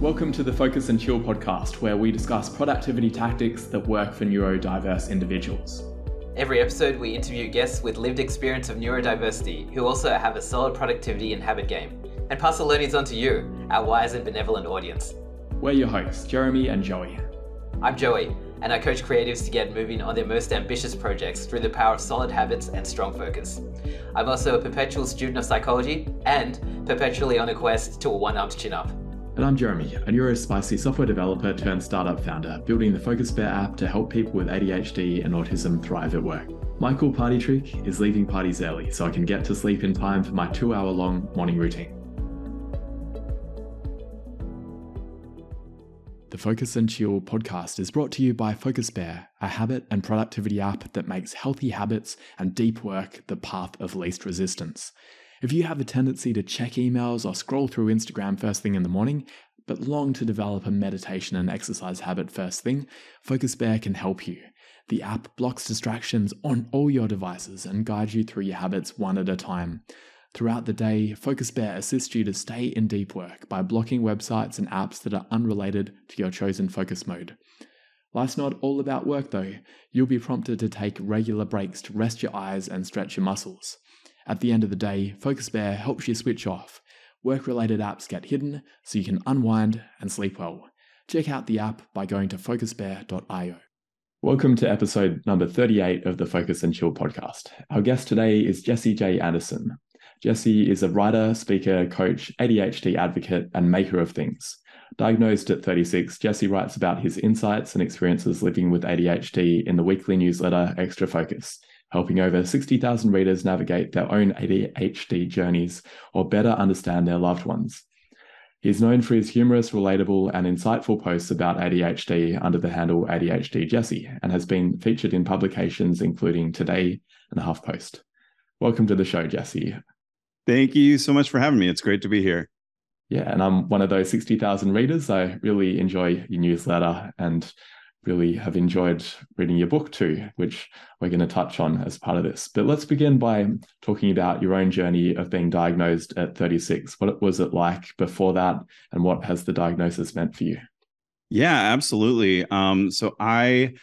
Welcome to the Focus and Chill podcast, where we discuss productivity tactics that work for neurodiverse individuals. Every episode, we interview guests with lived experience of neurodiversity who also have a solid productivity and habit game, and pass the learnings on to you, our wise and benevolent audience. We're your hosts, Jeremy and Joey. I'm Joey, and I coach creatives to get moving on their most ambitious projects through the power of solid habits and strong focus. I'm also a perpetual student of psychology and perpetually on a quest to a one armed chin up. And I'm Jeremy, a neurospicy software developer turned startup founder, building the Focus Bear app to help people with ADHD and autism thrive at work. My cool party trick is leaving parties early so I can get to sleep in time for my two hour long morning routine. The Focus and Chill podcast is brought to you by Focus Bear, a habit and productivity app that makes healthy habits and deep work the path of least resistance. If you have a tendency to check emails or scroll through Instagram first thing in the morning, but long to develop a meditation and exercise habit first thing, Focus Bear can help you. The app blocks distractions on all your devices and guides you through your habits one at a time. Throughout the day, Focus Bear assists you to stay in deep work by blocking websites and apps that are unrelated to your chosen focus mode. Life's not all about work though. You'll be prompted to take regular breaks to rest your eyes and stretch your muscles. At the end of the day, Focus Bear helps you switch off. Work related apps get hidden so you can unwind and sleep well. Check out the app by going to focusbear.io. Welcome to episode number 38 of the Focus and Chill podcast. Our guest today is Jesse J. Anderson. Jesse is a writer, speaker, coach, ADHD advocate, and maker of things. Diagnosed at 36, Jesse writes about his insights and experiences living with ADHD in the weekly newsletter Extra Focus, helping over 60,000 readers navigate their own ADHD journeys or better understand their loved ones. He's known for his humorous, relatable, and insightful posts about ADHD under the handle ADHD Jesse and has been featured in publications including Today and HuffPost. Welcome to the show, Jesse. Thank you so much for having me. It's great to be here. Yeah, and I'm one of those 60,000 readers. I really enjoy your newsletter and really have enjoyed reading your book too, which we're going to touch on as part of this. But let's begin by talking about your own journey of being diagnosed at 36. What was it like before that, and what has the diagnosis meant for you? Yeah, absolutely. Um, so I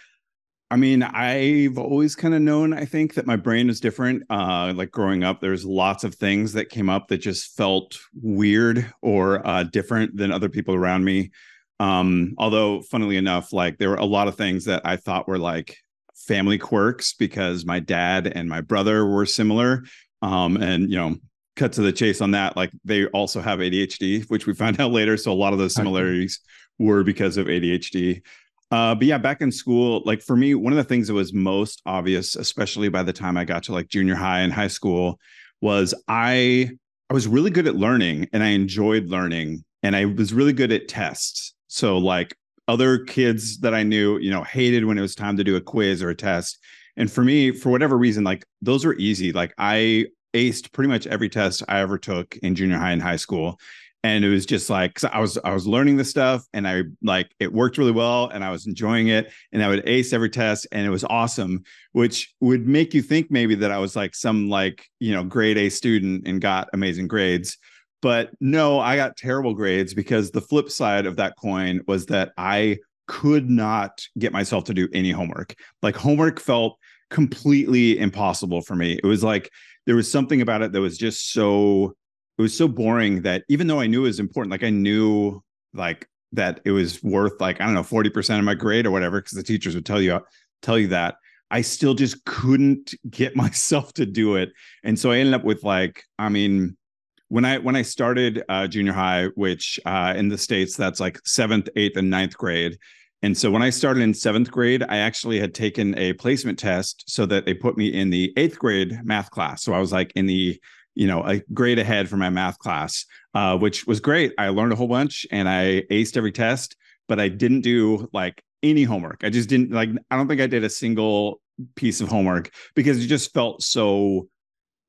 I mean, I've always kind of known, I think, that my brain is different. Uh, like growing up, there's lots of things that came up that just felt weird or uh, different than other people around me. Um, although, funnily enough, like there were a lot of things that I thought were like family quirks because my dad and my brother were similar. Um, and, you know, cut to the chase on that, like they also have ADHD, which we found out later. So a lot of those similarities were because of ADHD. Uh, but yeah, back in school, like for me, one of the things that was most obvious, especially by the time I got to like junior high and high school, was I I was really good at learning and I enjoyed learning and I was really good at tests. So like other kids that I knew, you know, hated when it was time to do a quiz or a test. And for me, for whatever reason, like those were easy. Like I aced pretty much every test I ever took in junior high and high school and it was just like I was I was learning the stuff and I like it worked really well and I was enjoying it and I would ace every test and it was awesome which would make you think maybe that I was like some like you know grade A student and got amazing grades but no I got terrible grades because the flip side of that coin was that I could not get myself to do any homework like homework felt completely impossible for me it was like there was something about it that was just so it was so boring that even though I knew it was important, like I knew like that it was worth like I don't know 40% of my grade or whatever because the teachers would tell you tell you that I still just couldn't get myself to do it. And so I ended up with like I mean when I when I started uh, junior high, which uh, in the states that's like seventh, eighth, and ninth grade. And so when I started in seventh grade, I actually had taken a placement test so that they put me in the eighth grade math class. So I was like in the you know a grade ahead for my math class uh, which was great i learned a whole bunch and i aced every test but i didn't do like any homework i just didn't like i don't think i did a single piece of homework because it just felt so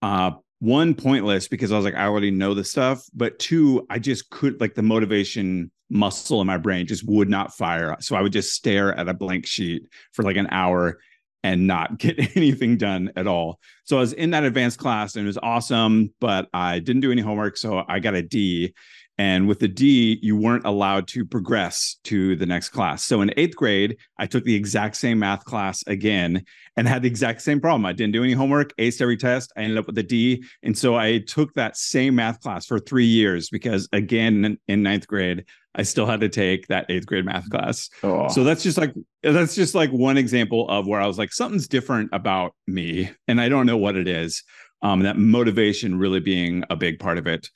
uh one pointless because i was like i already know the stuff but two i just could like the motivation muscle in my brain just would not fire so i would just stare at a blank sheet for like an hour and not get anything done at all. So I was in that advanced class and it was awesome, but I didn't do any homework. So I got a D. And with the D, you weren't allowed to progress to the next class. So in eighth grade, I took the exact same math class again and had the exact same problem. I didn't do any homework, aced every test. I ended up with a D. And so I took that same math class for three years because, again, in ninth grade, I still had to take that eighth grade math class. Oh. So that's just like that's just like one example of where I was like, something's different about me, and I don't know what it is. Um, that motivation really being a big part of it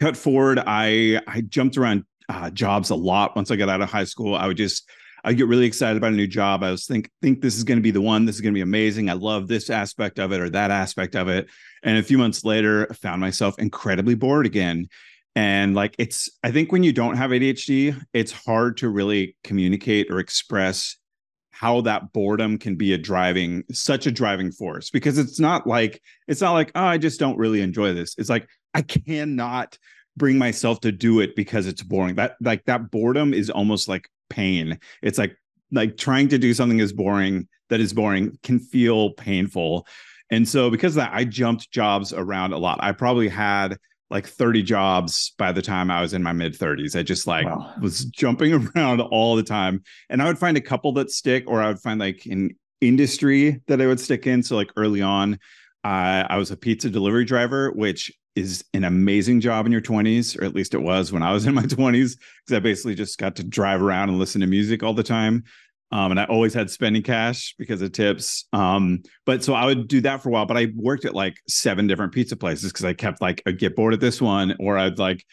cut forward, I I jumped around uh, jobs a lot. Once I got out of high school, I would just I get really excited about a new job. I was think think this is going to be the one. This is going to be amazing. I love this aspect of it or that aspect of it. And a few months later, I found myself incredibly bored again. And like it's, I think when you don't have ADHD, it's hard to really communicate or express how that boredom can be a driving, such a driving force because it's not like, it's not like, oh, I just don't really enjoy this. It's like, I cannot bring myself to do it because it's boring. That like that boredom is almost like pain. It's like like trying to do something is boring that is boring can feel painful. And so because of that, I jumped jobs around a lot. I probably had like 30 jobs by the time I was in my mid 30s. I just like wow. was jumping around all the time. And I would find a couple that stick, or I would find like an industry that I would stick in. So like early on, uh, I was a pizza delivery driver, which is an amazing job in your 20s, or at least it was when I was in my 20s, because I basically just got to drive around and listen to music all the time. Um, and I always had spending cash because of tips. Um, but so I would do that for a while. But I worked at like seven different pizza places because I kept like I'd get bored at this one, or I'd like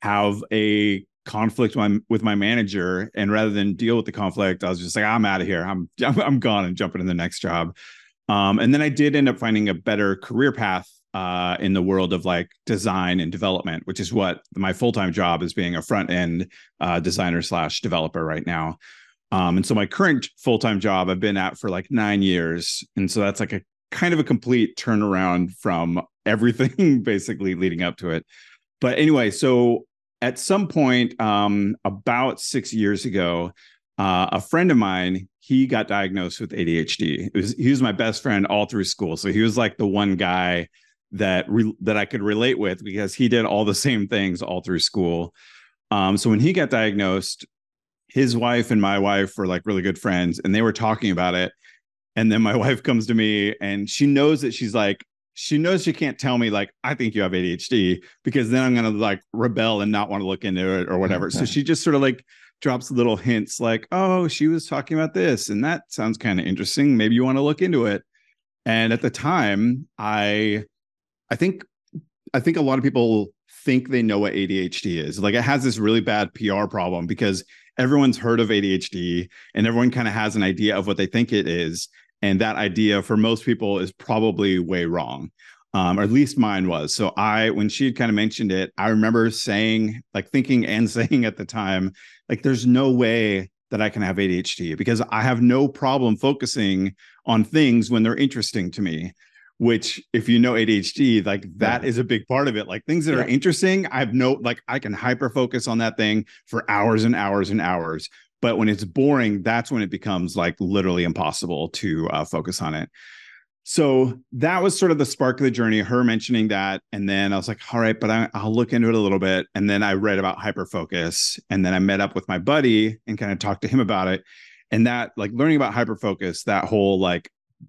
have a conflict with my, with my manager, and rather than deal with the conflict, I was just like, I'm out of here. I'm I'm gone and jumping in the next job. Um, and then I did end up finding a better career path uh, in the world of like design and development, which is what my full time job is being a front end uh, designer slash developer right now. Um, and so my current full time job I've been at for like nine years, and so that's like a kind of a complete turnaround from everything basically leading up to it. But anyway, so at some point um, about six years ago, uh, a friend of mine he got diagnosed with ADHD. Was, he was my best friend all through school, so he was like the one guy that re- that I could relate with because he did all the same things all through school. Um, so when he got diagnosed, his wife and my wife were like really good friends, and they were talking about it. And then my wife comes to me, and she knows that she's like, she knows she can't tell me like I think you have ADHD because then I'm gonna like rebel and not want to look into it or whatever. so she just sort of like drops little hints like, oh, she was talking about this, and that sounds kind of interesting. Maybe you want to look into it. And at the time, I I think I think a lot of people think they know what ADHD is. Like it has this really bad PR problem because everyone's heard of ADHD and everyone kind of has an idea of what they think it is. And that idea for most people is probably way wrong. Um, or at least mine was. So I, when she had kind of mentioned it, I remember saying, like thinking and saying at the time, like, there's no way that I can have ADHD because I have no problem focusing on things when they're interesting to me which if you know ADHD, like that yeah. is a big part of it. Like things that yeah. are interesting, I have no like I can hyper focus on that thing for hours and hours and hours. But when it's boring, that's when it becomes like literally impossible to uh, focus on it. So that was sort of the spark of the journey, her mentioning that. And then I was like, all right, but I, will look into it a little bit. And then I read about hyperfocus. And then I met up with my buddy and kind of talked to him about it. And that, like learning about hyperfocus, that whole like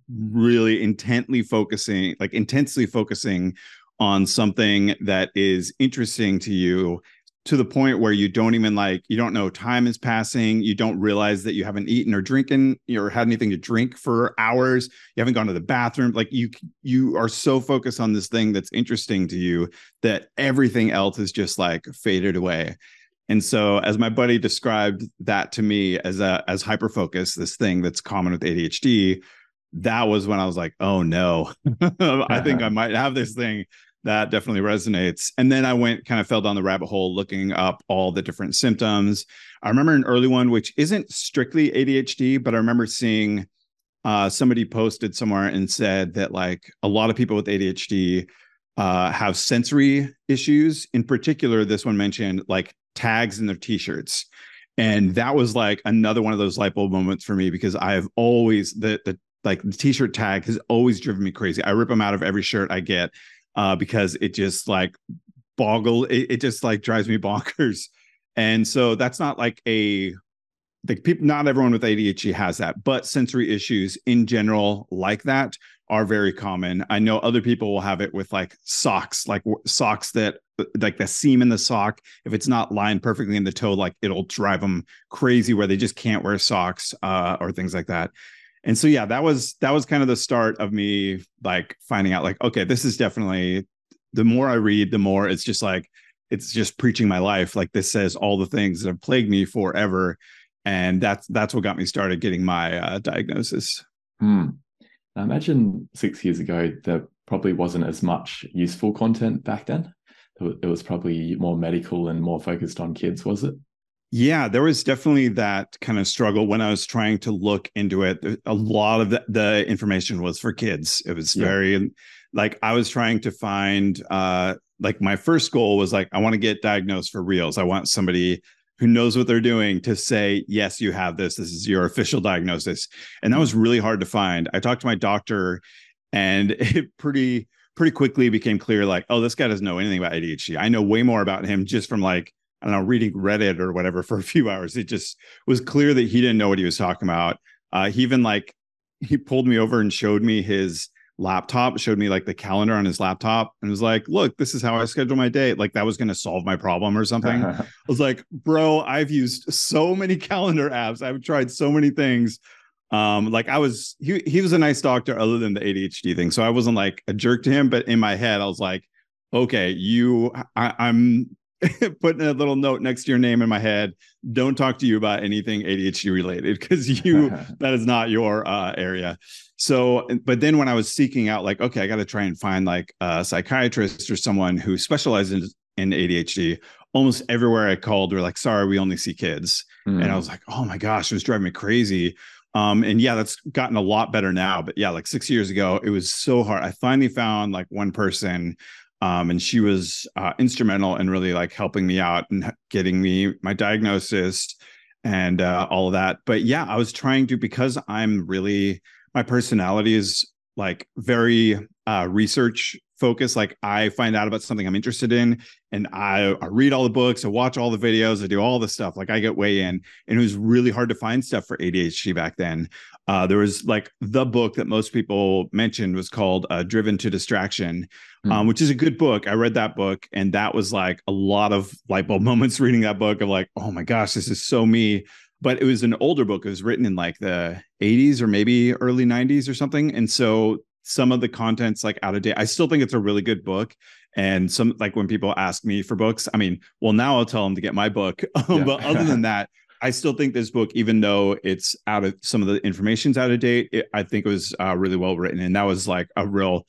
really intently focusing, like intensely focusing on something that is interesting to you to the point where you don't even like you don't know time is passing you don't realize that you haven't eaten or drinking or had anything to drink for hours you haven't gone to the bathroom like you you are so focused on this thing that's interesting to you that everything else is just like faded away. And so as my buddy described that to me as a as hyper focus this thing that's common with ADHD that was when I was like, oh no, I think I might have this thing. That definitely resonates. And then I went kind of fell down the rabbit hole looking up all the different symptoms. I remember an early one, which isn't strictly ADHD, but I remember seeing uh, somebody posted somewhere and said that like a lot of people with ADHD uh, have sensory issues. In particular, this one mentioned like tags in their t-shirts and that was like another one of those light bulb moments for me because I've always the the like the t-shirt tag has always driven me crazy. I rip them out of every shirt I get uh, because it just like boggle. It, it just like drives me bonkers. And so that's not like a like people not everyone with ADHD has that, but sensory issues in general like that are very common. I know other people will have it with like socks, like socks that like the seam in the sock if it's not lined perfectly in the toe like it'll drive them crazy where they just can't wear socks uh, or things like that and so yeah that was that was kind of the start of me like finding out like okay this is definitely the more i read the more it's just like it's just preaching my life. Like this says all the things that have plagued me forever. And that's that's what got me started getting my uh, diagnosis. Hmm. i imagine six years ago there probably wasn't as much useful content back then. It was probably more medical and more focused on kids was it yeah, there was definitely that kind of struggle when I was trying to look into it. A lot of the, the information was for kids. It was yeah. very like I was trying to find uh like my first goal was like I want to get diagnosed for reals. I want somebody who knows what they're doing to say, yes, you have this. This is your official diagnosis. And that was really hard to find. I talked to my doctor and it pretty pretty quickly became clear like, oh, this guy doesn't know anything about ADHD. I know way more about him just from like I don't know, reading Reddit or whatever for a few hours. It just was clear that he didn't know what he was talking about. Uh, he even like he pulled me over and showed me his laptop, showed me like the calendar on his laptop, and was like, "Look, this is how I schedule my day." Like that was going to solve my problem or something. I was like, "Bro, I've used so many calendar apps. I've tried so many things." Um, like I was, he he was a nice doctor, other than the ADHD thing. So I wasn't like a jerk to him, but in my head, I was like, "Okay, you, I, I'm putting a little note next to your name in my head. Don't talk to you about anything ADHD related because you that is not your uh, area. So, but then when I was seeking out, like, okay, I got to try and find like a psychiatrist or someone who specializes in, ADHD. Almost everywhere I called, were like, sorry, we only see kids. Mm. And I hmm. was like, oh my gosh, it was driving me crazy. Um, and yeah, that's gotten a lot better now. But yeah, like six years ago, it was so hard. I finally found like one person um, and she was uh, instrumental in really like helping me out and getting me my diagnosis and uh, all of that. But yeah, I was trying to because I'm really my personality is like very uh, research focused. Like I find out about something I'm interested in, and I, I read all the books, I watch all the videos, I do all the stuff. Like I get way in, and it was really hard to find stuff for ADHD back then. Uh, there was like the book that most people mentioned was called uh, Driven to Distraction, mm. um, which is a good book. I read that book, and that was like a lot of light bulb moments reading that book of like, oh my gosh, this is so me. But it was an older book. It was written in like the 80s or maybe early 90s or something. And so some of the content's like out of date. I still think it's a really good book. And some like when people ask me for books, I mean, well, now I'll tell them to get my book. Yeah. but other than that, I still think this book, even though it's out of some of the information's out of date, it, I think it was uh, really well written, and that was like a real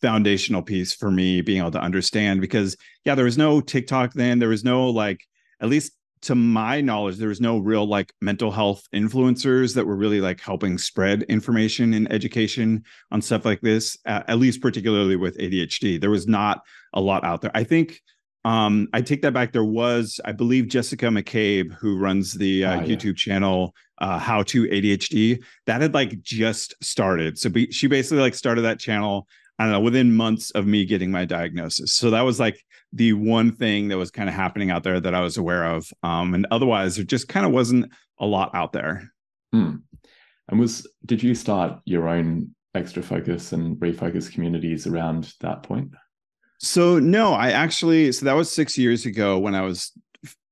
foundational piece for me being able to understand. Because yeah, there was no TikTok then, there was no like at least to my knowledge, there was no real like mental health influencers that were really like helping spread information and education on stuff like this. At least particularly with ADHD, there was not a lot out there. I think um, I take that back. There was, I believe, Jessica McCabe, who runs the uh, oh, yeah. YouTube channel uh, How to ADHD, that had like just started. So be, she basically like started that channel. I don't know within months of me getting my diagnosis. So that was like the one thing that was kind of happening out there that I was aware of. Um, and otherwise, there just kind of wasn't a lot out there. Hmm. And was did you start your own extra focus and refocus communities around that point? So no, I actually so that was 6 years ago when I was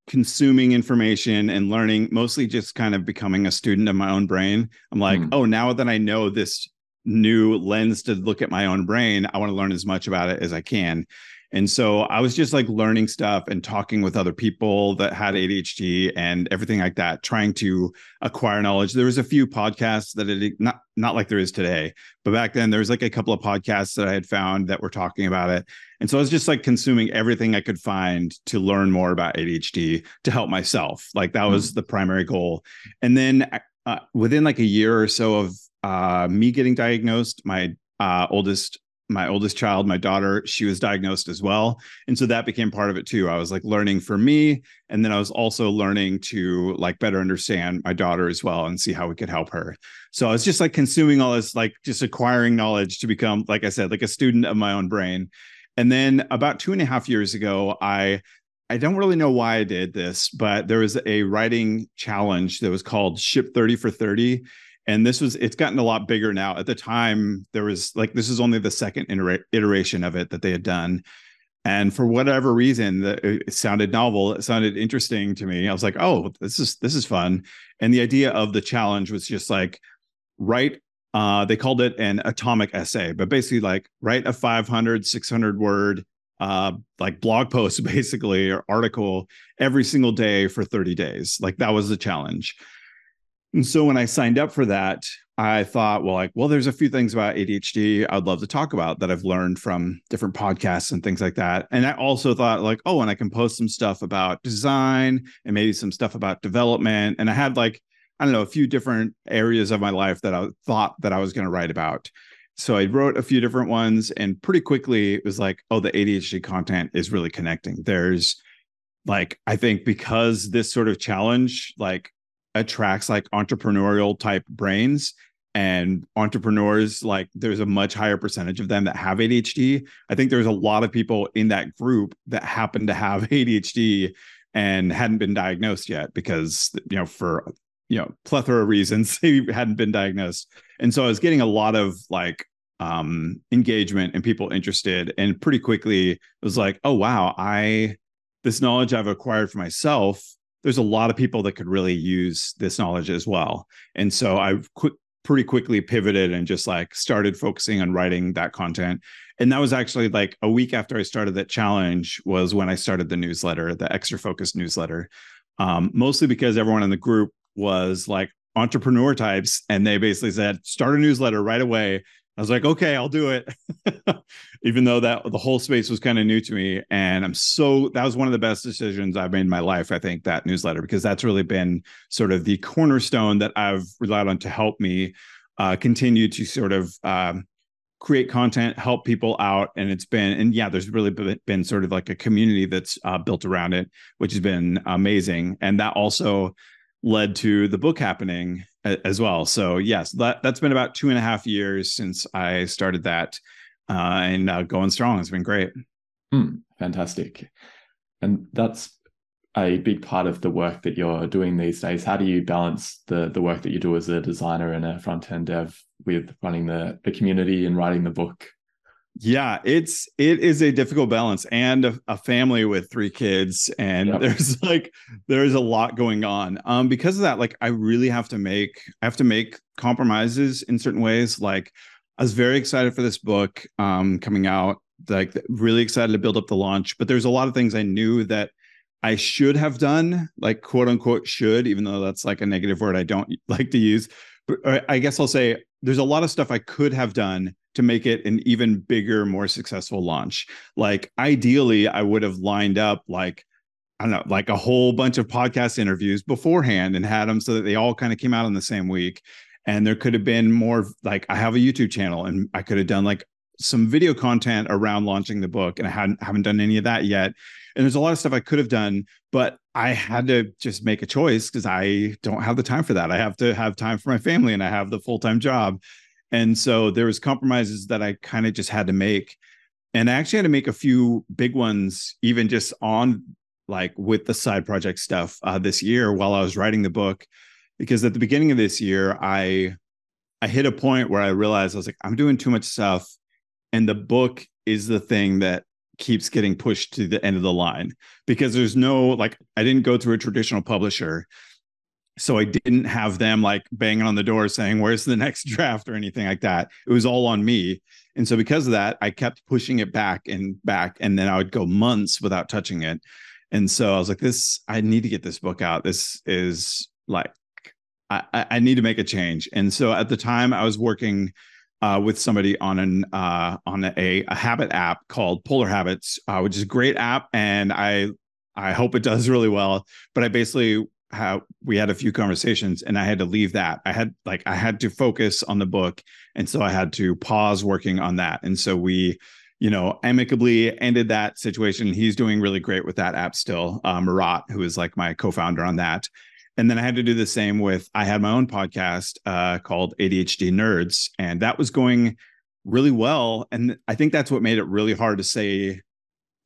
consuming information and learning mostly just kind of becoming a student of my own brain. I'm like, mm. "Oh, now that I know this new lens to look at my own brain, I want to learn as much about it as I can." And so I was just like learning stuff and talking with other people that had ADHD and everything like that, trying to acquire knowledge. There was a few podcasts that it not not like there is today, but back then there was like a couple of podcasts that I had found that were talking about it. And so I was just like consuming everything I could find to learn more about ADHD to help myself. Like that was mm. the primary goal. And then uh, within like a year or so of uh, me getting diagnosed, my uh, oldest my oldest child, my daughter, she was diagnosed as well. And so that became part of it too. I was like learning for me. And then I was also learning to like better understand my daughter as well and see how we could help her. So I was just like consuming all this, like just acquiring knowledge to become, like I said, like a student of my own brain. And then about two and a half years ago, I I don't really know why I did this, but there was a writing challenge that was called Ship 30 for 30. And this was, it's gotten a lot bigger now. At the time, there was like, this is only the second iteration of it that they had done. And for whatever reason, it sounded novel. It sounded interesting to me. I was like, oh, this is, this is fun. And the idea of the challenge was just like, write uh, they called it an atomic essay, but basically like write a 500, 600 word uh, like blog post basically or article every single day for 30 days. Like that was the challenge. And so when I signed up for that, I thought, well, like, well, there's a few things about ADHD I'd love to talk about that I've learned from different podcasts and things like that. And I also thought, like, oh, and I can post some stuff about design and maybe some stuff about development. And I had like, I don't know, a few different areas of my life that I thought that I was going to write about so I wrote a few different ones, and pretty quickly it was like, oh, the ADHD content is really connecting. There's like, I think because this sort of challenge like attracts like entrepreneurial type brains and entrepreneurs, like there's a much higher percentage of them that have ADHD. I think there's a lot of people in that group that happen to have ADHD and hadn't been diagnosed yet because you know for you know plethora of reasons they hadn't been diagnosed and so i was getting a lot of like um engagement and people interested and pretty quickly it was like oh wow i this knowledge i've acquired for myself there's a lot of people that could really use this knowledge as well. And so i quick pretty quickly pivoted and just like started focusing on writing that content. And that was actually like a week after i started that challenge was when i started the newsletter the extra focus newsletter. Um, mostly because everyone in the group was like entrepreneur types and they basically said start a newsletter right away i was like okay i'll do it. Even though that the whole space was kind of new to me and i'm so that was one of the best decisions i've made in my life i think that newsletter because that's really been sort of the cornerstone that i've relied on to help me uh, continue to sort of um, create content help people out and it's been and yeah there's really been sort of like a community that's uh, built around it which has been amazing and that also led to the book happening as well. So yes, that that's been about two and a half years since I started that, uh, and uh, going strong. It's been great. Mm, fantastic, and that's a big part of the work that you're doing these days. How do you balance the the work that you do as a designer and a front end dev with running the the community and writing the book? Yeah it's it is a difficult balance and a, a family with three kids and there's like there's a lot going on. Um because of that like i really have to make i have to make compromises in certain ways. Like i was very excited for this book um coming out like really excited to build up the launch but there's a lot of things i knew that i should have done like quote unquote should even though that's like a negative word i don't like to use. But i guess i'll say there's a lot of stuff i could have done to make it an even bigger, more successful launch. Like ideally, I would have lined up like I don't know, like a whole bunch of podcast interviews beforehand and had them so that they all kind of came out in the same week. And there could have been more like I have a YouTube channel and I could have done like some video content around launching the book and I hadn't haven't done any of that yet. And there's a lot of stuff I could have done, but I had to just make a choice because I don't have the time for that. I have to have time for my family and I have the full-time job. And so there was compromises that I kind of just had to make. And I actually had to make a few big ones, even just on like with the side project stuff uh, this year while I was writing the book. Because at the beginning of this year, I I hit a point where I realized I was like, I'm doing too much stuff. And the book is the thing that keeps getting pushed to the end of the line because there's no like I didn't go through a traditional publisher so I didn't have them like banging on the door saying, Where's the next draft or anything like that. It was all on me. And so because of that, I kept pushing it back and back. And then I would go months without touching it. And so I was like, This, I need to get this book out. This is like, I, I need to make a change. And so at the time, I was working uh, with somebody on an uh, on a, a habit app called Polar Habits, uh, which is a great app, and I I hope it does really well. But I basically how we had a few conversations and I had to leave that. I had like I had to focus on the book and so I had to pause working on that. And so we you know amicably ended that situation. He's doing really great with that app still. Uh, Marat, who is like my co-founder on that. And then I had to do the same with I had my own podcast uh, called ADHD Nerds and that was going really well. And I think that's what made it really hard to say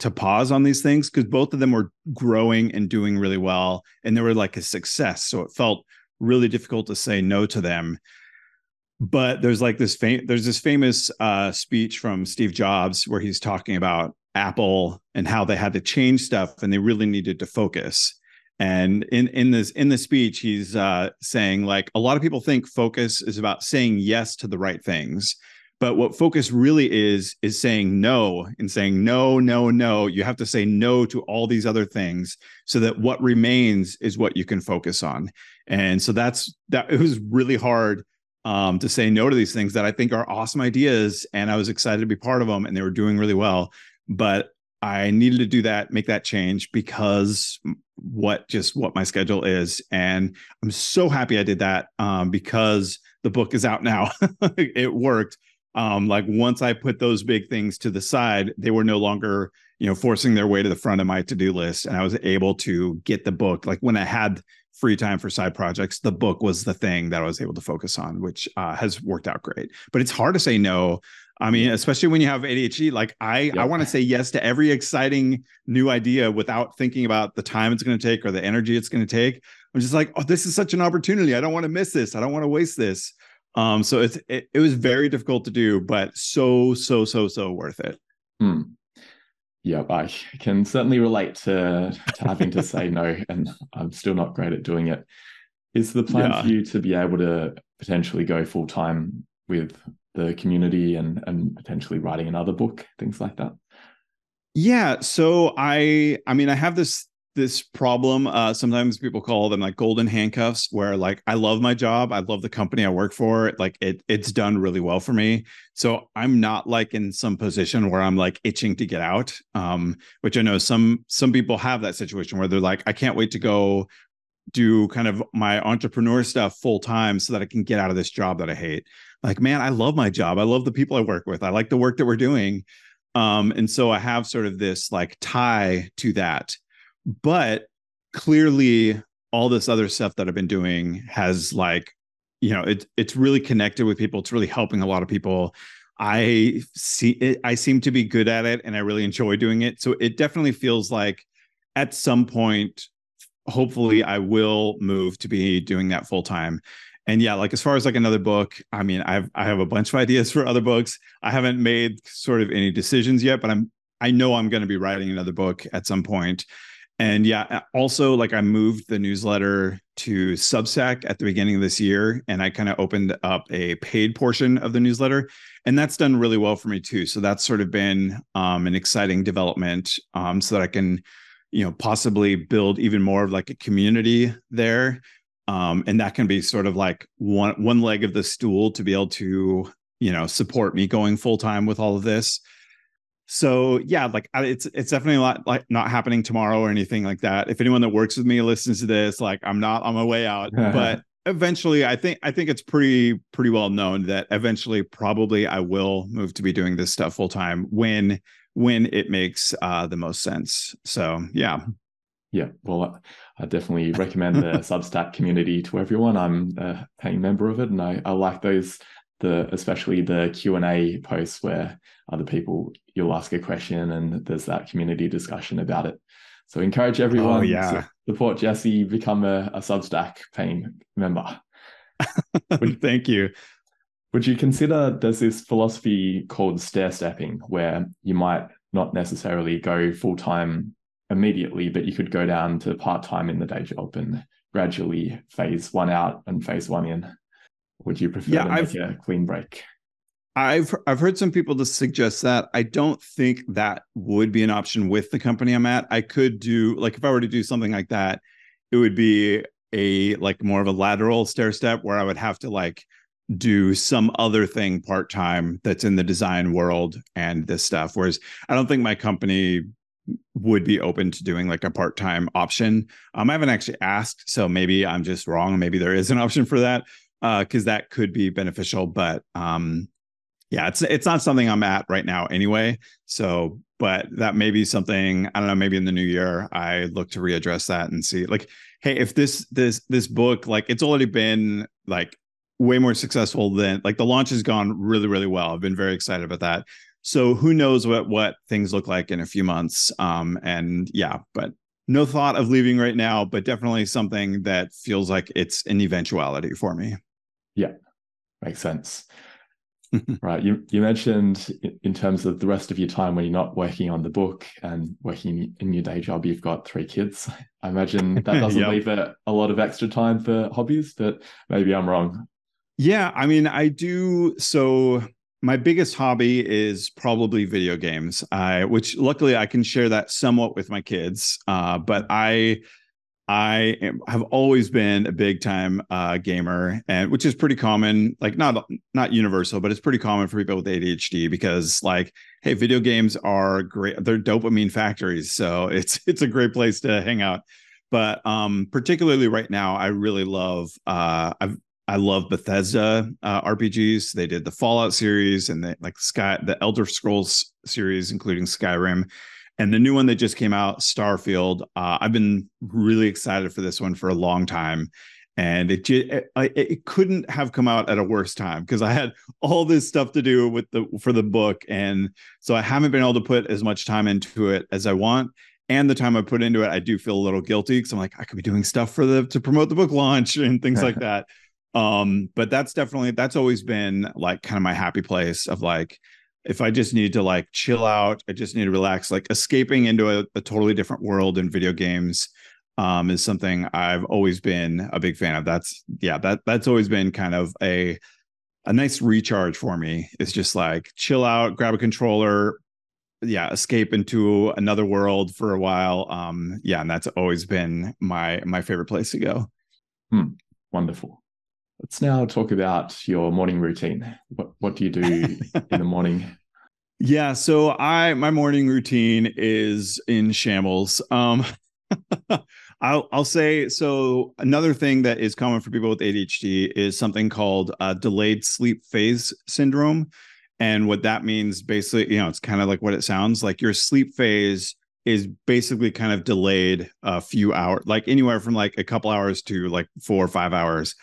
to pause on these things because both of them were growing and doing really well and they were like a success. So it felt really difficult to say no to them. But there's like this fam- there's this famous uh, speech from Steve Jobs where he's talking about Apple and how they had to change stuff and they really needed to focus. And in in this in the speech, he's uh, saying like a lot of people think focus is about saying yes to the right things, but what focus really is is saying no and saying no, no, no. You have to say no to all these other things so that what remains is what you can focus on. And so that's that. It was really hard um, to say no to these things that I think are awesome ideas, and I was excited to be part of them, and they were doing really well. But I needed to do that, make that change because what just what my schedule is, and I'm so happy I did that um, because the book is out now. it worked um, like once I put those big things to the side, they were no longer, you know, forcing their way to the front of my to-do list. And I was able to get the book. Like when I had free time for side projects, the book was the thing that I was able to focus on, which uh, has worked out great. But it's hard to say no. I mean, especially when you have ADHD, like I, yep. I want to say yes to every exciting new idea without thinking about the time it's going to take or the energy it's going to take. I'm just like, oh, this is such an opportunity. I don't want to miss this. I don't want to waste this. Um, so it's it, it was very difficult to do, but so so so so worth it. Hmm. Yeah, I can certainly relate to, to having to say no, and I'm still not great at doing it. Is the plan yeah. for you to be able to potentially go full time with the community and and potentially writing another book, things like that? Yeah, so I I mean I have this this problem. Uh, sometimes people call them like golden handcuffs, where like I love my job, I love the company I work for, like it it's done really well for me. So I'm not like in some position where I'm like itching to get out. Um, which I know some some people have that situation where they're like, I can't wait to go do kind of my entrepreneur stuff full time so that I can get out of this job that I hate. Like, man, I love my job. I love the people I work with. I like the work that we're doing. Um, and so I have sort of this like tie to that but clearly all this other stuff that I've been doing has like, you know, it, it's really connected with people. It's really helping a lot of people. I see it, I seem to be good at it and I really enjoy doing it. So it definitely feels like at some point, hopefully I will move to be doing that full time. And yeah, like as far as like another book, I mean, I've I have a bunch of ideas for other books. I haven't made sort of any decisions yet, but I'm I know I'm going to be writing another book at some point. And yeah, also like I moved the newsletter to Substack at the beginning of this year, and I kind of opened up a paid portion of the newsletter, and that's done really well for me too. So that's sort of been um, an exciting development, um, so that I can, you know, possibly build even more of like a community there, um, and that can be sort of like one one leg of the stool to be able to, you know, support me going full time with all of this. So yeah like it's it's definitely not like not happening tomorrow or anything like that. If anyone that works with me listens to this like i'm not on my way out. But eventually i think i think it's pretty pretty well known that eventually probably i will move to be doing this stuff full time when when it makes uh the most sense. So yeah. Yeah. Well i definitely recommend the substack community to everyone. I'm a paying member of it and i, I like those the especially the q&a posts where other people you'll ask a question and there's that community discussion about it. So encourage oh, everyone oh, yeah. to support jesse become a, a substack paying member. Would, thank you. would you consider there's this philosophy called stair stepping where you might not necessarily go full-time immediately but you could go down to part-time in the day job and gradually phase one out and phase one in would you prefer yeah, to I've, a clean break? I've I've heard some people to suggest that. I don't think that would be an option with the company I'm at. I could do like if I were to do something like that, it would be a like more of a lateral stair step where I would have to like do some other thing part time that's in the design world and this stuff. Whereas I don't think my company would be open to doing like a part time option. Um, I haven't actually asked, so maybe I'm just wrong. Maybe there is an option for that because uh, that could be beneficial. But um, yeah, it's it's not something I'm at right now anyway. So, but that may be something I don't know. Maybe in the new year, I look to readdress that and see like, hey, if this this this book like it's already been like way more successful than like the launch has gone really, really well. I've been very excited about that. So who knows what what things look like in a few months. Um, and yeah, but no thought of leaving right now, but definitely something that feels like it's an eventuality for me. Yeah, makes sense. right. You you mentioned in terms of the rest of your time when you're not working on the book and working in your day job, you've got three kids. I imagine that doesn't yep. leave a, a lot of extra time for hobbies, but maybe I'm wrong. Yeah, I mean, I do. So my biggest hobby is probably video games. I, which luckily I can share that somewhat with my kids. Uh, but I I am, have always been a big time uh, gamer, and which is pretty common, like not not universal, but it's pretty common for people with ADHD because, like, hey, video games are great; they're dopamine factories, so it's it's a great place to hang out. But um, particularly right now, I really love uh, I've I love Bethesda uh, RPGs. They did the Fallout series and the like Sky the Elder Scrolls series, including Skyrim and the new one that just came out, Starfield. Uh, I've been really excited for this one for a long time, and it it, it couldn't have come out at a worse time because I had all this stuff to do with the for the book, and so I haven't been able to put as much time into it as I want. And the time I put into it, I do feel a little guilty because I'm like, I could be doing stuff for the to promote the book launch and things like that. Um, but that's definitely that's always been like kind of my happy place of like if I just need to like chill out, I just need to relax, like escaping into a, a totally different world in video games um, is something I've always been a big fan of. That's yeah, that that's always been kind of a a nice recharge for me. It's just like chill out, grab a controller, yeah, escape into another world for a while. Um, yeah, and that's always been my my favorite place to go. Hmm. Wonderful. Let's now talk about your morning routine. What what do you do in the morning? Yeah, so I my morning routine is in shambles. Um I'll I'll say so another thing that is common for people with ADHD is something called delayed sleep phase syndrome. And what that means basically, you know, it's kind of like what it sounds like your sleep phase is basically kind of delayed a few hours, like anywhere from like a couple hours to like four or five hours.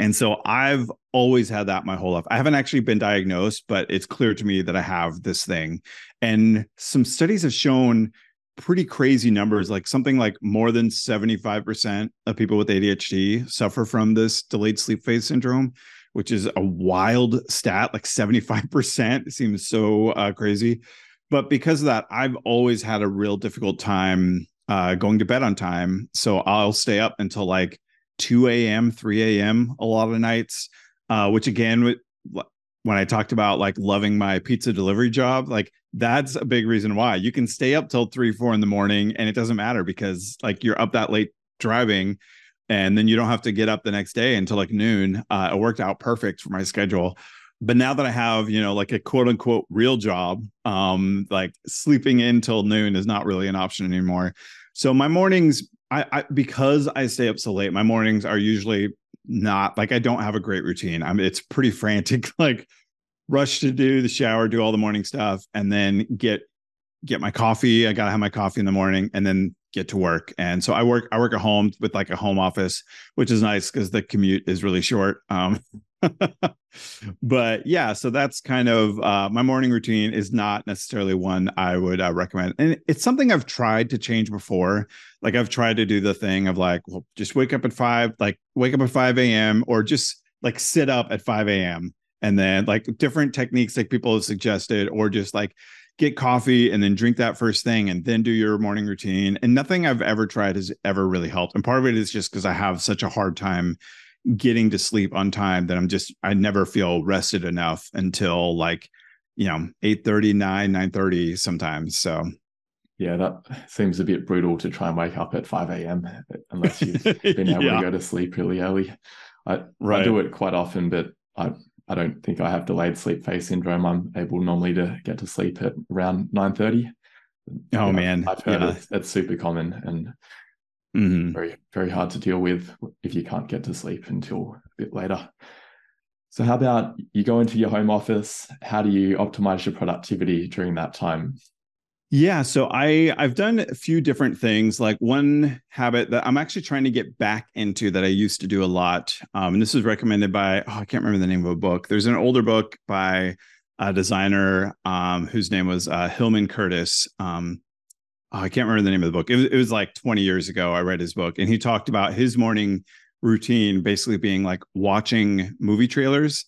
And so I've always had that my whole life. I haven't actually been diagnosed, but it's clear to me that I have this thing. And some studies have shown pretty crazy numbers, like something like more than 75% of people with ADHD suffer from this delayed sleep phase syndrome, which is a wild stat. Like 75% seems so uh, crazy. But because of that, I've always had a real difficult time uh, going to bed on time. So I'll stay up until like 2 a.m., 3 a.m. a lot of nights. Uh, which again, when I talked about like loving my pizza delivery job, like that's a big reason why you can stay up till three, four in the morning and it doesn't matter because like you're up that late driving and then you don't have to get up the next day until like noon. Uh, it worked out perfect for my schedule. But now that I have, you know, like a quote unquote real job, um, like sleeping in till noon is not really an option anymore. So my mornings I, I because I stay up so late, my mornings are usually not like I don't have a great routine. I mean, it's pretty frantic, like rush to do the shower, do all the morning stuff, and then get get my coffee. I gotta have my coffee in the morning and then get to work. And so I work I work at home with like a home office, which is nice because the commute is really short. Um but yeah, so that's kind of uh, my morning routine is not necessarily one I would uh, recommend. And it's something I've tried to change before. Like I've tried to do the thing of like, well, just wake up at five, like wake up at 5 a.m. or just like sit up at 5 a.m. And then like different techniques like people have suggested, or just like get coffee and then drink that first thing and then do your morning routine. And nothing I've ever tried has ever really helped. And part of it is just because I have such a hard time getting to sleep on time that I'm just I never feel rested enough until like you know 8 30 9 9 30 sometimes so yeah that seems a bit brutal to try and wake up at 5 a.m unless you've been able yeah. to go to sleep really early I, right. I do it quite often but I I don't think I have delayed sleep phase syndrome I'm able normally to get to sleep at around 9 30 oh man I've heard yeah. it's, it's super common and Mm-hmm. Very, very hard to deal with if you can't get to sleep until a bit later. So, how about you go into your home office? How do you optimize your productivity during that time? Yeah, so I I've done a few different things. Like one habit that I'm actually trying to get back into that I used to do a lot. Um, and this was recommended by oh, I can't remember the name of a book. There's an older book by a designer um, whose name was uh, Hillman Curtis. Um, oh, I can't remember the name of the book. It was, it was like 20 years ago. I read his book, and he talked about his morning routine basically being like watching movie trailers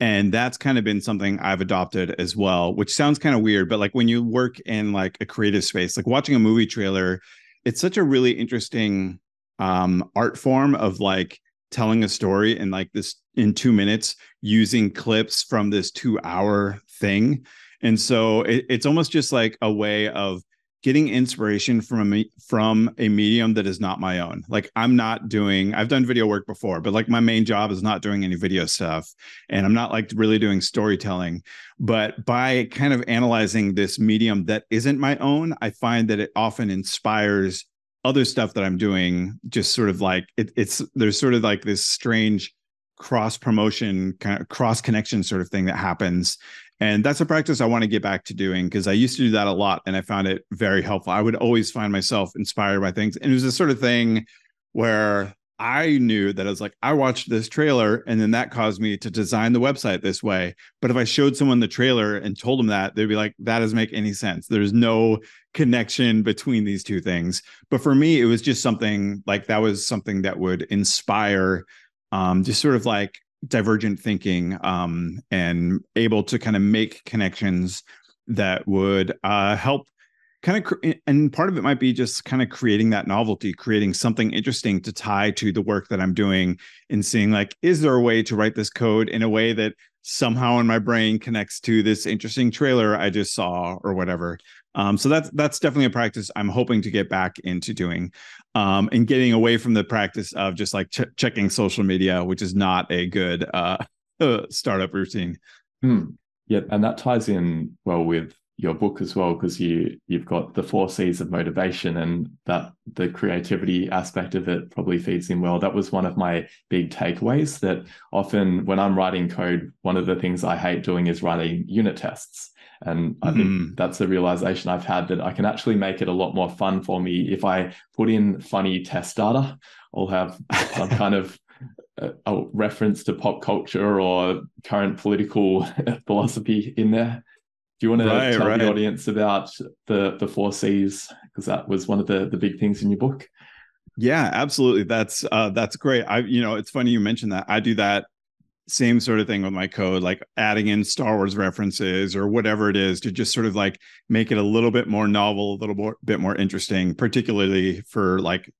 and that's kind of been something i've adopted as well which sounds kind of weird but like when you work in like a creative space like watching a movie trailer it's such a really interesting um art form of like telling a story in like this in 2 minutes using clips from this 2 hour thing and so it, it's almost just like a way of getting inspiration from a from a medium that is not my own. Like I'm not doing I've done video work before, but like my main job is not doing any video stuff and I'm not like really doing storytelling. But by kind of analyzing this medium that isn't my own, I find that it often inspires other stuff that I'm doing just sort of like it, it's there's sort of like this strange cross promotion kind of cross connection sort of thing that happens and that's a practice I want to get back to doing because I used to do that a lot and I found it very helpful. I would always find myself inspired by things. And it was the sort of thing where I knew that I was like, I watched this trailer and then that caused me to design the website this way. But if I showed someone the trailer and told them that, they'd be like, that doesn't make any sense. There's no connection between these two things. But for me, it was just something like that was something that would inspire um, just sort of like divergent thinking um, and able to kind of make connections that would uh, help kind of cr- and part of it might be just kind of creating that novelty creating something interesting to tie to the work that i'm doing and seeing like is there a way to write this code in a way that somehow in my brain connects to this interesting trailer i just saw or whatever um, so that's that's definitely a practice I'm hoping to get back into doing, um, and getting away from the practice of just like ch- checking social media, which is not a good uh, startup routine. Hmm. Yeah, and that ties in well with your book as well because you you've got the four C's of motivation and that the creativity aspect of it probably feeds in well. That was one of my big takeaways that often when I'm writing code, one of the things I hate doing is writing unit tests. And I think mm. that's the realization I've had that I can actually make it a lot more fun for me if I put in funny test data. I'll have some kind of a, a reference to pop culture or current political philosophy in there. Do you want to right, tell right. the audience about the the four C's because that was one of the the big things in your book? Yeah, absolutely. That's uh, that's great. I you know it's funny you mentioned that. I do that same sort of thing with my code, like adding in Star Wars references or whatever it is to just sort of like make it a little bit more novel, a little more, bit more interesting, particularly for like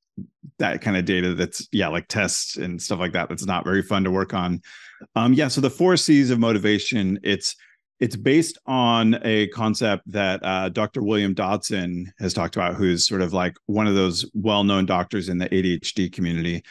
that kind of data that's yeah, like tests and stuff like that. That's not very fun to work on. Um, yeah, so the four C's of motivation, it's it's based on a concept that uh, Dr. William Dodson has talked about, who's sort of like one of those well-known doctors in the ADHD community.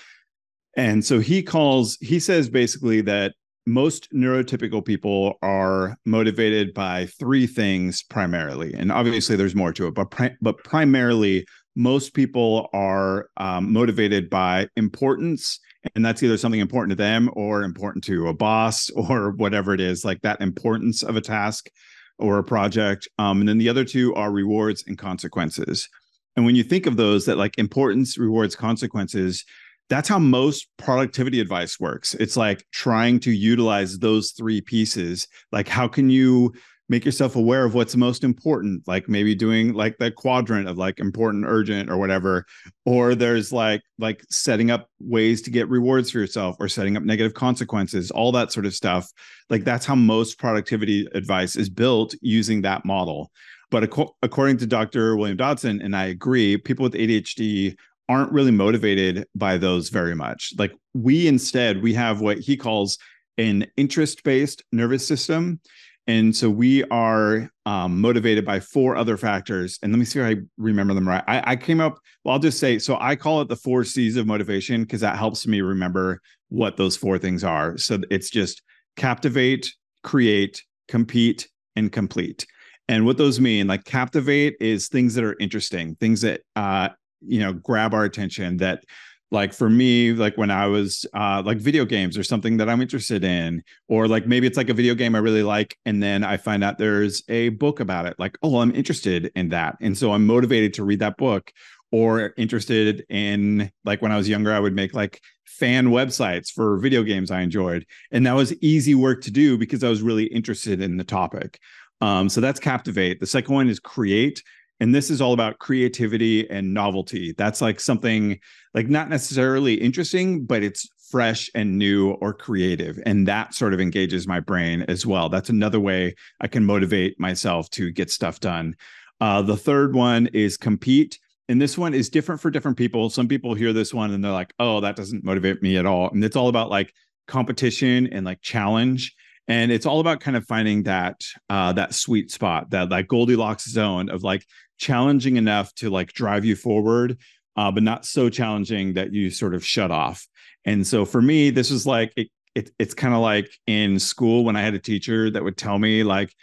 And so he calls, he says basically that most neurotypical people are motivated by three things primarily. And obviously there's more to it, but, pri- but primarily most people are um, motivated by importance. And that's either something important to them or important to a boss or whatever it is, like that importance of a task or a project. Um, and then the other two are rewards and consequences. And when you think of those, that like importance, rewards, consequences, that's how most productivity advice works. It's like trying to utilize those three pieces. Like, how can you make yourself aware of what's most important? Like maybe doing like the quadrant of like important, urgent, or whatever. Or there's like like setting up ways to get rewards for yourself or setting up negative consequences, all that sort of stuff. Like that's how most productivity advice is built using that model. But according to Dr. William Dodson, and I agree, people with ADHD aren't really motivated by those very much. Like we instead, we have what he calls an interest based nervous system. And so we are um, motivated by four other factors. And let me see if I remember them right. I, I came up, well, I'll just say, so I call it the four C's of motivation because that helps me remember what those four things are. So it's just captivate, create, compete, and complete. And what those mean, like captivate is things that are interesting, things that uh, you know grab our attention that like for me like when i was uh like video games or something that i'm interested in or like maybe it's like a video game i really like and then i find out there's a book about it like oh i'm interested in that. And so i'm motivated to read that book or interested in like when i was younger i would make like fan websites for video games i enjoyed and that was easy work to do because i was really interested in the topic. Um, so that's captivate. The second one is create and this is all about creativity and novelty. That's like something like not necessarily interesting but it's fresh and new or creative. And that sort of engages my brain as well. That's another way i can motivate myself to get stuff done. Uh, the third one is compete. And this one is different for different people. Some people hear this one and they're like oh that doesn't motivate me at all. And it's all about like competition and like challenge. And it's all about kind of finding that uh that sweet spot that like goldilocks zone of like challenging enough to like drive you forward, uh, but not so challenging that you sort of shut off. And so for me, this was like it, it it's kind of like in school when I had a teacher that would tell me like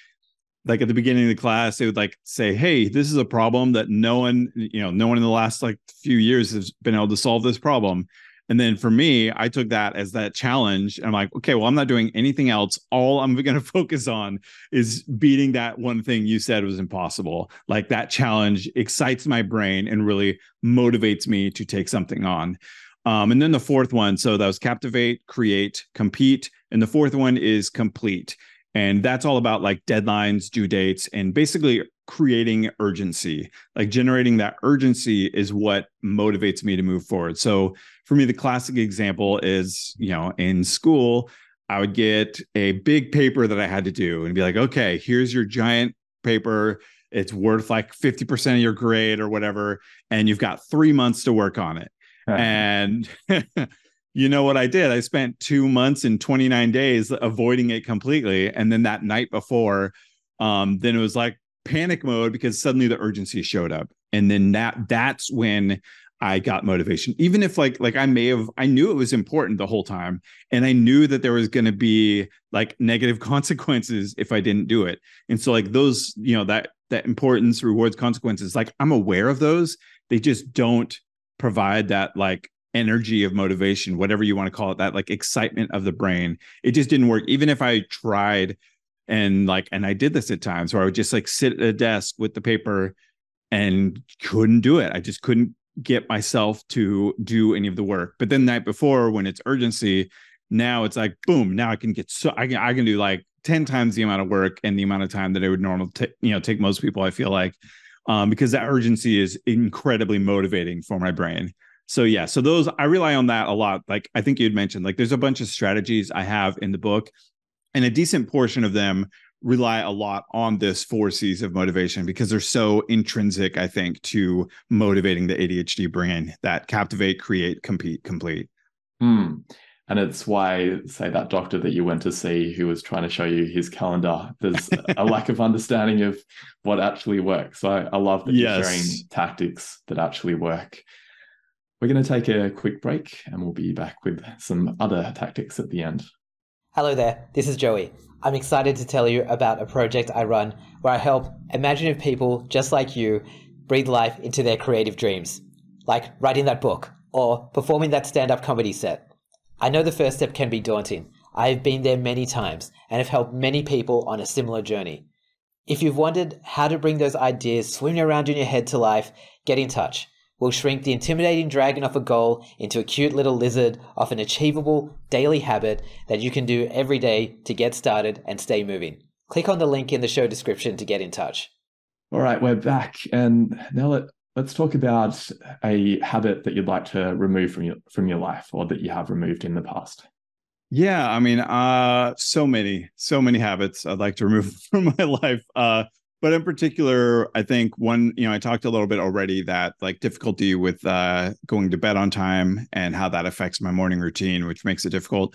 like at the beginning of the class they would like say hey this is a problem that no one you know no one in the last like few years has been able to solve this problem and then for me, I took that as that challenge. And I'm like, okay, well, I'm not doing anything else. All I'm going to focus on is beating that one thing you said was impossible. Like that challenge excites my brain and really motivates me to take something on. Um, and then the fourth one, so that was captivate, create, compete. And the fourth one is complete. And that's all about like deadlines, due dates, and basically creating urgency. Like generating that urgency is what motivates me to move forward. So for me, the classic example is, you know, in school, I would get a big paper that I had to do and be like, okay, here's your giant paper. It's worth like 50% of your grade or whatever. And you've got three months to work on it. and you know what I did? I spent two months and 29 days avoiding it completely. And then that night before, um, then it was like panic mode because suddenly the urgency showed up. And then that that's when I got motivation. Even if like like I may have I knew it was important the whole time and I knew that there was going to be like negative consequences if I didn't do it. And so like those, you know, that that importance rewards consequences like I'm aware of those. They just don't provide that like energy of motivation, whatever you want to call it, that like excitement of the brain. It just didn't work. Even if I tried and like, and I did this at times where I would just like sit at a desk with the paper and couldn't do it. I just couldn't get myself to do any of the work. But then the night before, when it's urgency, now it's like boom. Now I can get so I can I can do like ten times the amount of work and the amount of time that it would normally take. You know, take most people. I feel like um, because that urgency is incredibly motivating for my brain so yeah so those i rely on that a lot like i think you'd mentioned like there's a bunch of strategies i have in the book and a decent portion of them rely a lot on this four c's of motivation because they're so intrinsic i think to motivating the adhd brain that captivate create compete complete hmm. and it's why say that doctor that you went to see who was trying to show you his calendar there's a lack of understanding of what actually works so i, I love that yes. you're sharing tactics that actually work we're going to take a quick break and we'll be back with some other tactics at the end. Hello there, this is Joey. I'm excited to tell you about a project I run where I help imaginative people just like you breathe life into their creative dreams, like writing that book or performing that stand up comedy set. I know the first step can be daunting. I've been there many times and have helped many people on a similar journey. If you've wondered how to bring those ideas swimming around in your head to life, get in touch will shrink the intimidating dragon of a goal into a cute little lizard of an achievable daily habit that you can do every day to get started and stay moving. Click on the link in the show description to get in touch. All right, we're back. And now let, let's talk about a habit that you'd like to remove from your from your life or that you have removed in the past. Yeah, I mean, uh so many, so many habits I'd like to remove from my life. Uh but in particular i think one you know i talked a little bit already that like difficulty with uh going to bed on time and how that affects my morning routine which makes it difficult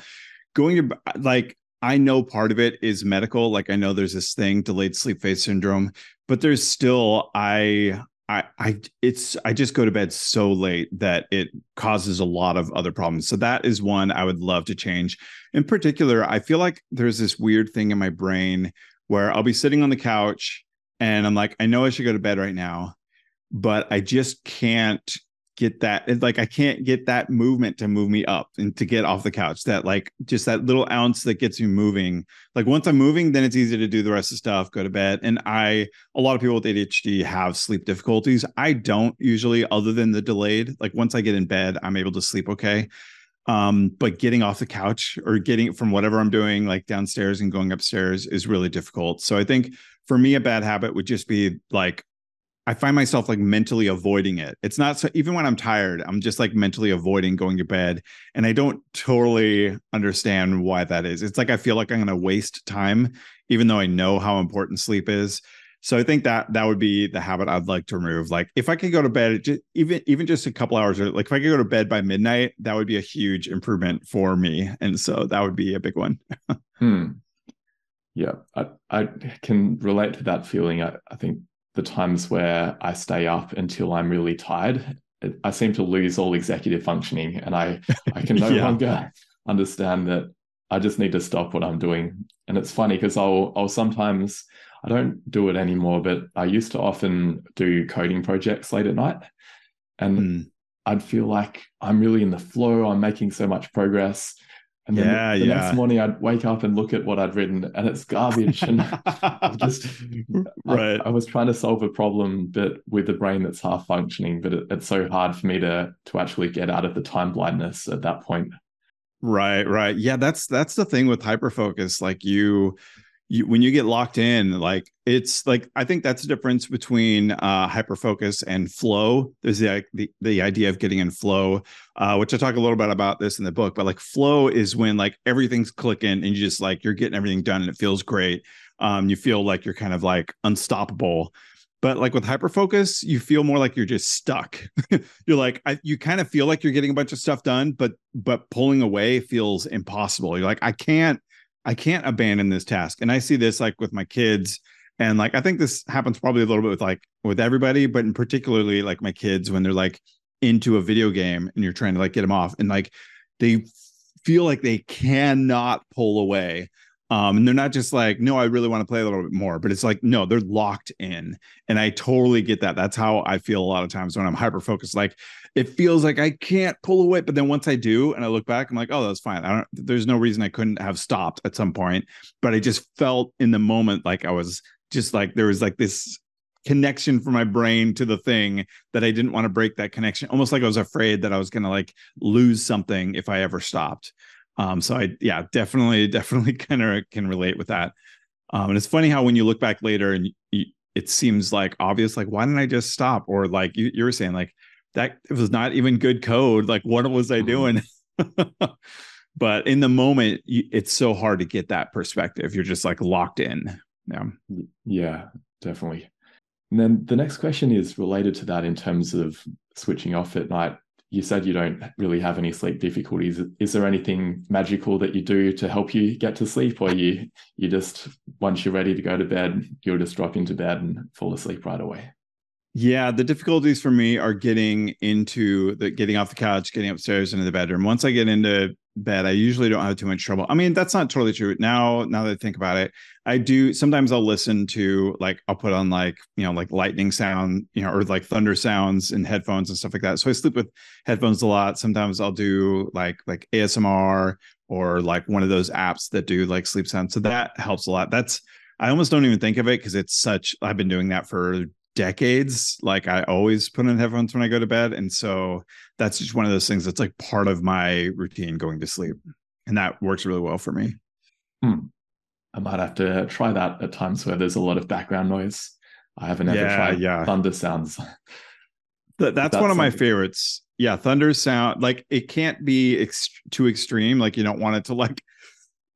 going to like i know part of it is medical like i know there's this thing delayed sleep phase syndrome but there's still i I, I it's I just go to bed so late that it causes a lot of other problems. So that is one I would love to change. In particular, I feel like there's this weird thing in my brain where I'll be sitting on the couch and I'm like, I know I should go to bed right now, but I just can't get that it's like I can't get that movement to move me up and to get off the couch. That like just that little ounce that gets me moving. Like once I'm moving, then it's easy to do the rest of stuff, go to bed. And I a lot of people with ADHD have sleep difficulties. I don't usually, other than the delayed. Like once I get in bed, I'm able to sleep okay. Um, but getting off the couch or getting from whatever I'm doing, like downstairs and going upstairs, is really difficult. So I think for me, a bad habit would just be like I find myself like mentally avoiding it. It's not so even when I'm tired, I'm just like mentally avoiding going to bed. And I don't totally understand why that is. It's like I feel like I'm going to waste time, even though I know how important sleep is. So I think that that would be the habit I'd like to remove. Like if I could go to bed, just, even even just a couple hours, or like if I could go to bed by midnight, that would be a huge improvement for me. And so that would be a big one. hmm. Yeah, I, I can relate to that feeling. I, I think the times where I stay up until I'm really tired, I seem to lose all executive functioning and I, I can no yeah. longer understand that I just need to stop what I'm doing. And it's funny because I'll I'll sometimes I don't do it anymore, but I used to often do coding projects late at night. And mm. I'd feel like I'm really in the flow, I'm making so much progress. And then yeah, the, yeah. next morning I'd wake up and look at what I'd written and it's garbage. and I just right. I, I, was trying to solve a problem, but with a brain that's half functioning, but it, it's so hard for me to to actually get out of the time blindness at that point. Right, right. Yeah, that's that's the thing with hyperfocus. Like you you, when you get locked in, like it's like I think that's the difference between uh, hyper focus and flow. There's the, the the idea of getting in flow, uh, which I talk a little bit about this in the book. But like flow is when like everything's clicking and you just like you're getting everything done and it feels great. Um, you feel like you're kind of like unstoppable. But like with hyper focus, you feel more like you're just stuck. you're like I, you kind of feel like you're getting a bunch of stuff done, but but pulling away feels impossible. You're like I can't I can't abandon this task. And I see this like with my kids. And like I think this happens probably a little bit with like with everybody, but in particularly like my kids when they're like into a video game and you're trying to like get them off and like they feel like they cannot pull away. Um, and they're not just like, no, I really want to play a little bit more, but it's like, no, they're locked in. And I totally get that. That's how I feel a lot of times when I'm hyper focused. Like it feels like I can't pull away. But then once I do and I look back, I'm like, oh, that's fine. I don't there's no reason I couldn't have stopped at some point. But I just felt in the moment like I was just like there was like this connection for my brain to the thing that I didn't want to break that connection. Almost like I was afraid that I was gonna like lose something if I ever stopped. Um, so I yeah, definitely, definitely kind of can relate with that. Um, and it's funny how when you look back later and you, it seems like obvious, like why didn't I just stop? Or like you, you were saying, like that it was not even good code. Like, what was I mm-hmm. doing? but in the moment, it's so hard to get that perspective. You're just like locked in. Yeah. Yeah, definitely. And then the next question is related to that in terms of switching off at night. You said you don't really have any sleep difficulties. Is there anything magical that you do to help you get to sleep, or you you just once you're ready to go to bed, you'll just drop into bed and fall asleep right away? Yeah, the difficulties for me are getting into the getting off the couch, getting upstairs into the bedroom. Once I get into bed, I usually don't have too much trouble. I mean, that's not totally true. Now, now that I think about it, I do sometimes I'll listen to like I'll put on like, you know, like lightning sound, you know, or like thunder sounds in headphones and stuff like that. So I sleep with headphones a lot. Sometimes I'll do like like ASMR or like one of those apps that do like sleep sound. So that helps a lot. That's I almost don't even think of it because it's such I've been doing that for decades like i always put in headphones when i go to bed and so that's just one of those things that's like part of my routine going to sleep and that works really well for me hmm. i might have to try that at times where there's a lot of background noise i haven't ever yeah, tried yeah. thunder sounds that's, that's, one of my favorites yeah thunder sound like it can't be ex- too extreme like you don't want it to like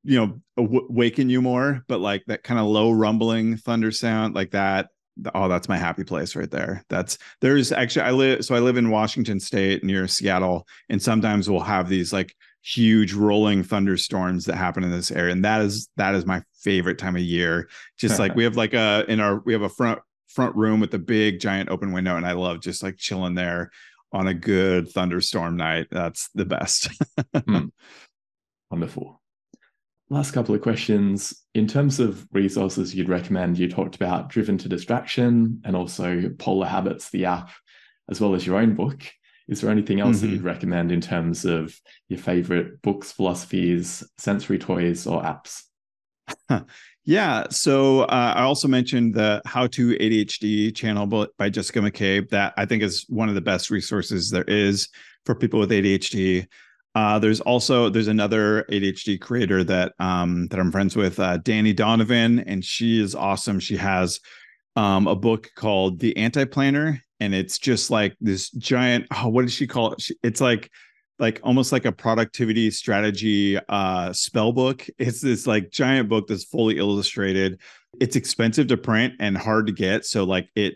you know awaken you more but like that kind of low rumbling thunder sound like that oh that's my happy place right there. That's there's actually i live so i live in washington state near seattle and sometimes we'll have these like huge rolling thunderstorms that happen in this area and that is that is my favorite time of year. Just like we have like a in our we have a front front room with a big giant open window and i love just like chilling there on a good thunderstorm night. That's the best. Mm. wonderful last couple of questions. In terms of resources you'd recommend, you talked about Driven to Distraction and also Polar Habits, the app, as well as your own book. Is there anything else mm-hmm. that you'd recommend in terms of your favorite books, philosophies, sensory toys, or apps? yeah. So uh, I also mentioned the How to ADHD channel by Jessica McCabe. That I think is one of the best resources there is for people with ADHD. Uh, there's also there's another ADHD creator that um, that I'm friends with, uh, Dani Donovan, and she is awesome. She has um, a book called The Anti Planner, and it's just like this giant. Oh, what did she call it? It's like like almost like a productivity strategy uh spell book it's this like giant book that's fully illustrated it's expensive to print and hard to get so like it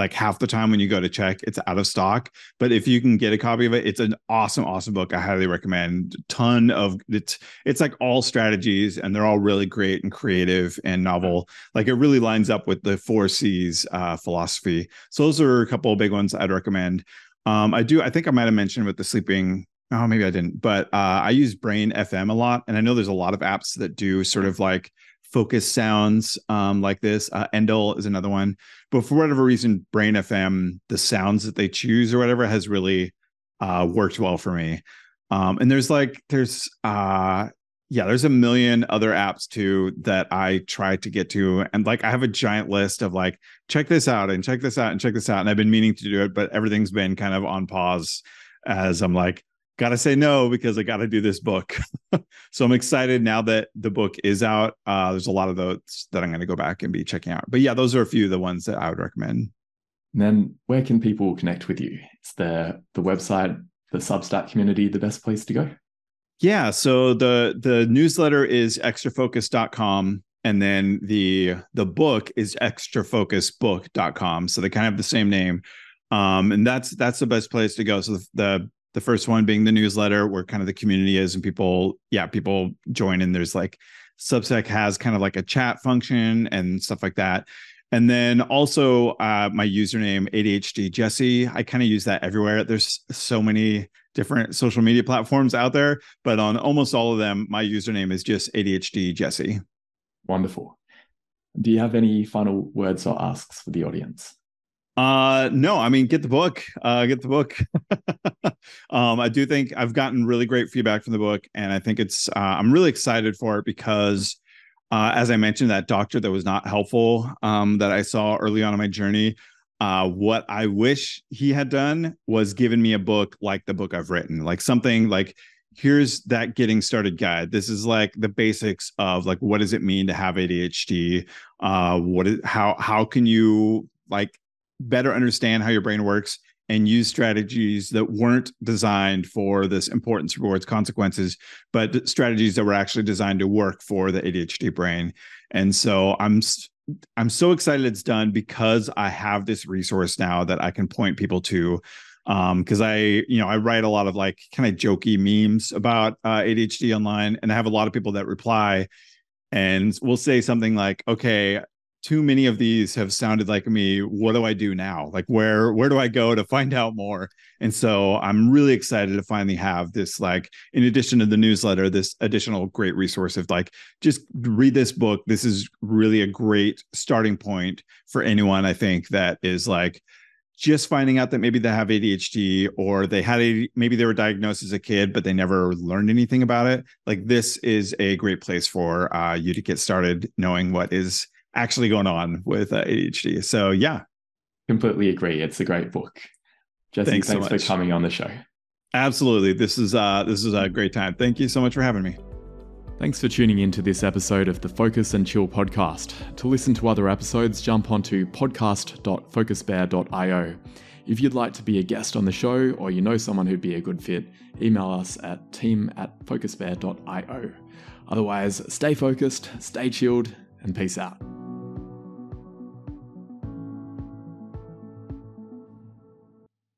like half the time when you go to check it's out of stock. But if you can get a copy of it it's an awesome awesome book. I highly recommend. Ton of it's it's like all strategies and they're all really great and creative and novel. Like it really lines up with the four c's uh, philosophy. So those are a couple of big ones i'd recommend. Um, I do. I think I might have mentioned with the sleeping Oh, maybe I didn't, but uh, I use Brain FM a lot, and I know there's a lot of apps that do sort of like focus sounds um, like this. Uh, Endel is another one, but for whatever reason, Brain FM, the sounds that they choose or whatever, has really uh, worked well for me. Um, and there's like there's uh, yeah, there's a million other apps too that I try to get to, and like I have a giant list of like check this out and check this out and check this out, and I've been meaning to do it, but everything's been kind of on pause as I'm like got to say no because I got to do this book. so I'm excited now that the book is out. Uh, there's a lot of those that I'm going to go back and be checking out. But yeah, those are a few of the ones that I would recommend. And then where can people connect with you? Is the the website, the Substack community the best place to go? Yeah, so the the newsletter is extrafocus.com and then the the book is extrafocusbook.com. So they kind of have the same name. Um, and that's that's the best place to go. So the, the the first one being the newsletter where kind of the community is and people yeah people join and there's like substack has kind of like a chat function and stuff like that. And then also uh, my username adhd jesse i kind of use that everywhere. There's so many different social media platforms out there but on almost all of them my username is just adhd jesse. Wonderful. Do you have any final words or asks for the audience uh, no, I mean, get the book. Uh, get the book. um, I do think I've gotten really great feedback from the book, and I think it's. Uh, I'm really excited for it because, uh, as I mentioned, that doctor that was not helpful um, that I saw early on in my journey. Uh, what I wish he had done was given me a book like the book I've written, like something like here's that getting started guide this is like the basics of like what does it mean to have adhd uh what is how how can you like better understand how your brain works and use strategies that weren't designed for this importance rewards consequences but strategies that were actually designed to work for the ADHD brain. And so i'm i'm so excited it's done because i have this resource now that i can point people to um because i you know i write a lot of like kind of jokey memes about uh, adhd online and i have a lot of people that reply and we'll say something like okay too many of these have sounded like me what do i do now? Like where where do i go to find out more? And so i'm really excited to finally have this like in addition to the newsletter this additional great resource of like just read this book. This is really a great starting point for anyone i think that is like just finding out that maybe they have ADHD or they had a maybe they were diagnosed as a kid but they never learned anything about it. Like this is a great place for uh, you to get started knowing what is actually going on with uh, ADHD. So yeah, completely agree. It's a great book. Jesse, thanks, thanks so for coming on the show. Absolutely. This is uh this is a great time. Thank you so much for having me. Thanks for tuning in to this episode of the Focus and Chill podcast. To listen to other episodes, jump onto podcast.focusbear.io. If you'd like to be a guest on the show or you know someone who'd be a good fit, email us at team at focusbear.io. Otherwise, stay focused, stay chilled, and peace out.